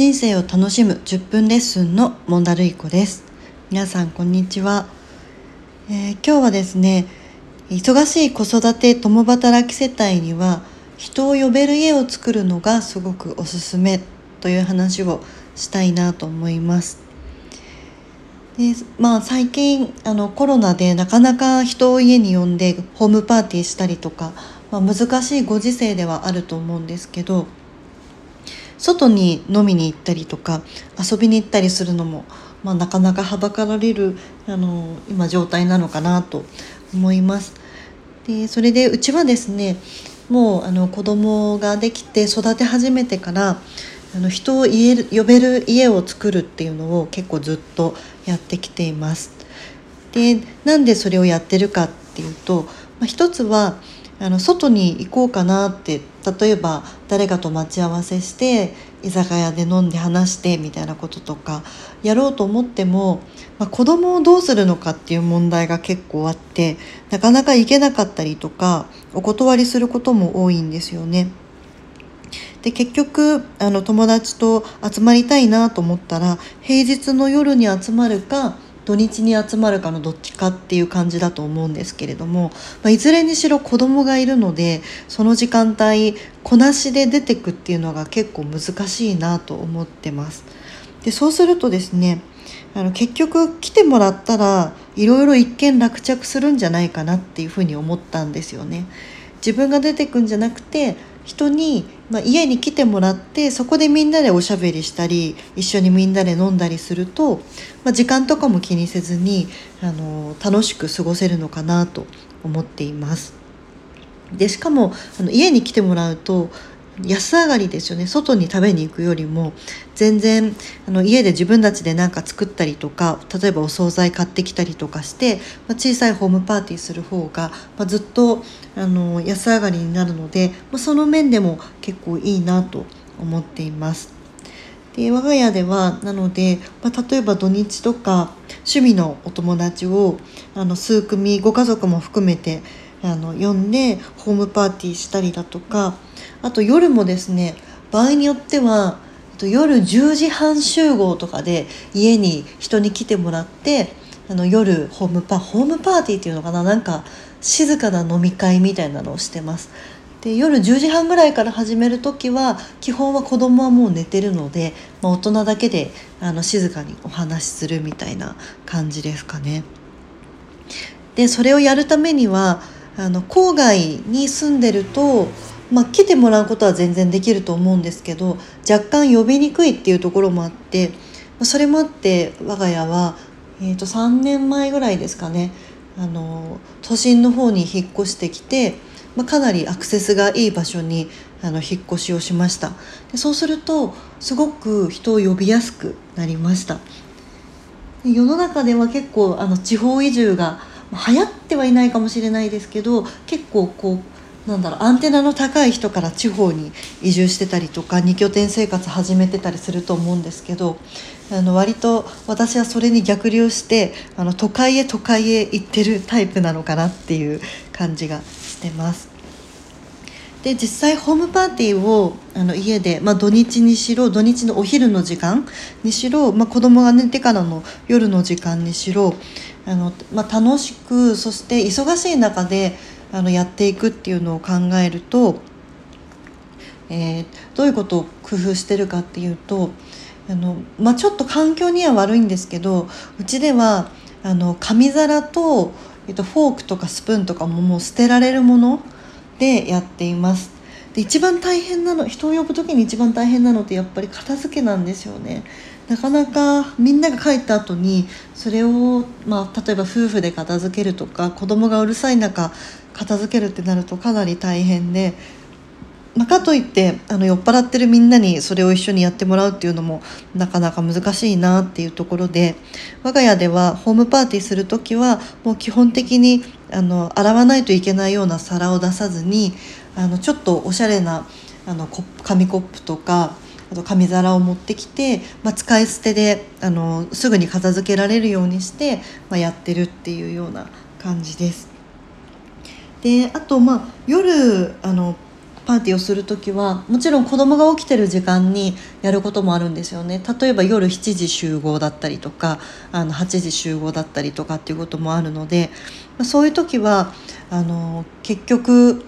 人生を楽しむ10分レッスンのモンダルイコです。皆さんこんにちは、えー、今日はですね忙しい子育て共働き世帯には人を呼べる家を作るのがすごくおすすめという話をしたいなと思います。でまあ最近あのコロナでなかなか人を家に呼んでホームパーティーしたりとか、まあ、難しいご時世ではあると思うんですけど外に飲みに行ったりとか遊びに行ったりするのも、まあ、なかなかはばかられるあの今状態なのかなと思います。でそれでうちはですねもうあの子供ができて育て始めてからあの人を言える呼べる家を作るっていうのを結構ずっとやってきています。でなんでそれをやってるかっていうと、まあ、一つはあの外に行こうかなって例えば誰かと待ち合わせして居酒屋で飲んで話してみたいなこととかやろうと思っても、まあ、子供をどうするのかっていう問題が結構あってなかなか行けなかったりとかお断りすることも多いんですよね。で結局あの友達と集まりたいなと思ったら平日の夜に集まるか土日に集まるかのどっちかっていう感じだと思うんですけれども、まあ、いずれにしろ子供がいるのでその時間帯こなしで出てくっていうのが結構難しいなと思ってます。でそうするとですねあの結局来てもらったらいろいろ一見落着するんじゃないかなっていうふうに思ったんですよね。自分が出てくんじゃなくて人に、まあ、家に来てもらってそこでみんなでおしゃべりしたり一緒にみんなで飲んだりすると、まあ、時間とかも気にせずにあの楽しく過ごせるのかなと思っています。でしかもあの家に来てもらうと安上がりですよね外に食べに行くよりも全然あの家で自分たちで何か作ったりとか例えばお惣菜買ってきたりとかして、まあ、小さいホームパーティーする方が、まあ、ずっとあの安上がりになるので、まあ、その面でも結構いいなと思っています。で我が家ではなので、まあ、例えば土日とか趣味のお友達をあの数組ご家族も含めてあの呼んでホームパーティーしたりだとかあと夜もですね場合によっては夜10時半集合とかで家に人に来てもらってあの夜ホームパホームパーティーっていうのかななんか静かな飲み会みたいなのをしてます。で夜10時半ぐらいから始める時は基本は子供はもう寝てるので、まあ、大人だけであの静かにお話しするみたいな感じですかね。でそれをやるためにはあの郊外に住んでるとまあ、来てもらうことは全然できると思うんですけど若干呼びにくいっていうところもあってそれもあって我が家は、えー、と3年前ぐらいですかねあの都心の方に引っ越してきて、まあ、かなりアクセスがいい場所にあの引っ越しをしました。でそうするとすごく人を呼びやすくなりました。世の中では結構あの地方移住が流行ってはいないかもしれないですけど結構こうなんだろうアンテナの高い人から地方に移住してたりとか2拠点生活始めてたりすると思うんですけどあの割と私はそれに逆流してあの都会へ都会へ行ってるタイプなのかなっていう感じがしてます。で実際ホームパーティーをあの家で、まあ、土日にしろ土日のお昼の時間にしろ、まあ、子供が寝てからの夜の時間にしろあの、まあ、楽しくそして忙しい中であのやっていくっていうのを考えると、えー、どういうことを工夫してるかっていうとあの、まあ、ちょっと環境には悪いんですけどうちではあの紙皿と、えっと、フォークとかスプーンとかももう捨てられるものでやっています。で一番大変なの人を呼ぶ時に一番大変なのってやっぱり片付けなんですよね。なかなかみんなが帰った後にそれを、まあ、例えば夫婦で片付けるとか子供がうるさい中片付けるってなるとかなり大変で、まあ、かといってあの酔っ払ってるみんなにそれを一緒にやってもらうっていうのもなかなか難しいなっていうところで我が家ではホームパーティーする時はもう基本的にあの洗わないといけないような皿を出さずにあのちょっとおしゃれなあの紙コップとかあと紙皿を持ってきて、まあ、使い捨てであのすぐに片付けられるようにして、まあ、やってるっていうような感じです。であとまあ夜あのパーティーをする時はもちろん子供が起きてる時間にやることもあるんですよね例えば夜7時集合だったりとかあの8時集合だったりとかっていうこともあるのでそういう時はあの結局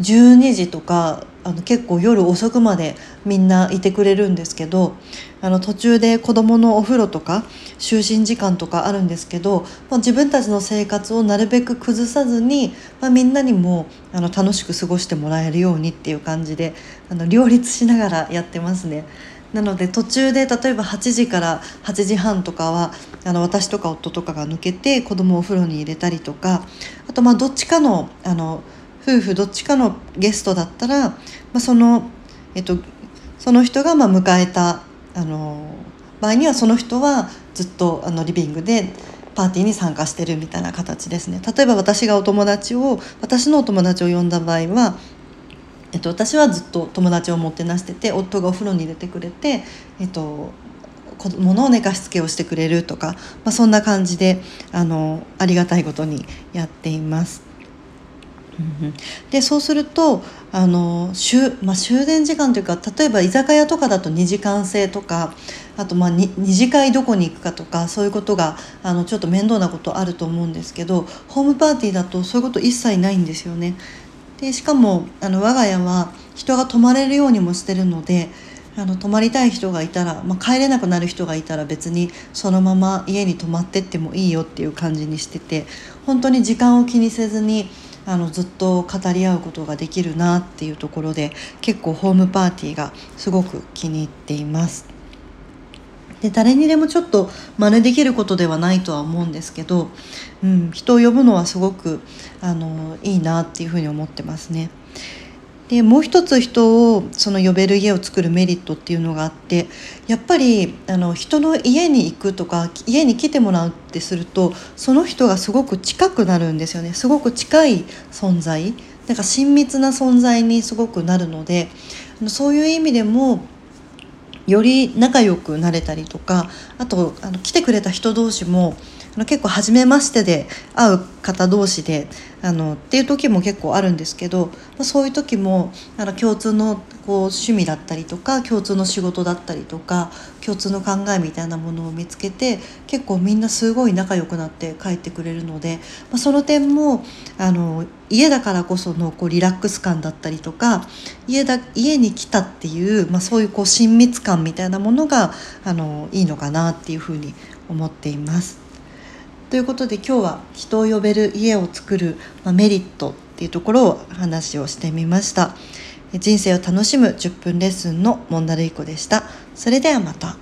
12時とかあの結構夜遅くまでみんないてくれるんですけどあの途中で子どものお風呂とか就寝時間とかあるんですけど、まあ、自分たちの生活をなるべく崩さずに、まあ、みんなにもあの楽しく過ごしてもらえるようにっていう感じであの両立しながらやってますね。なので途中で例えば8時から8時半とかはあの私とか夫とかが抜けて子供をお風呂に入れたりとかあとまあどっちかのあの夫婦どっちかのゲストだったら、まあ、その、えっと、その人がまあ迎えたあの場合にはその人はずっとあのリビングでパーティーに参加してるみたいな形ですね例えば私がお友達を私のお友達を呼んだ場合は、えっと、私はずっと友達をもてなしてて夫がお風呂に入れてくれて、えっと、子供の寝かしつけをしてくれるとか、まあ、そんな感じであのありがたいことにやっています。でそうするとあの終,、まあ、終電時間というか例えば居酒屋とかだと2時間制とかあとまあ 2, 二次会どこに行くかとかそういうことがあのちょっと面倒なことあると思うんですけどホームパーティーだとそういうこと一切ないんですよね。でしかもあの我が家は人が泊まれるようにもしてるのであの泊まりたい人がいたら、まあ、帰れなくなる人がいたら別にそのまま家に泊まってってもいいよっていう感じにしてて本当に時間を気にせずにあのずっと語り合うことができるなっていうところで結構ホームパーティーがすごく気に入っています。で誰にでもちょっと真似できることではないとは思うんですけど、うん、人を呼ぶのはすごくあのいいなっていうふうに思ってますね。でもう一つ人をその呼べる家を作るメリットっていうのがあってやっぱりあの人の家に行くとか家に来てもらうってするとその人がすごく近くなるんですよね。すごく近い存在。なんか親密な存在にすごくなるのでそういう意味でもより仲良くなれたりとかあとあの来てくれた人同士もあの結構初めましてで会う方同士であのっていう時も結構あるんですけど、まあ、そういう時もあの共通のこう趣味だったりとか共通の仕事だったりとか共通の考えみたいなものを見つけて結構みんなすごい仲良くなって帰ってくれるので、まあ、その点もあの家だからこそのこうリラックス感だったりとか家だ家に来たっていう、まあ、そういうこう親密感みたいなものがあのいいのかなっていうふうに思っています。ということで今日は人を呼べる家を作る、まメリットっていうところを話をしてみました。人生を楽しむ10分レッスンのモンダルイコでした。それではまた。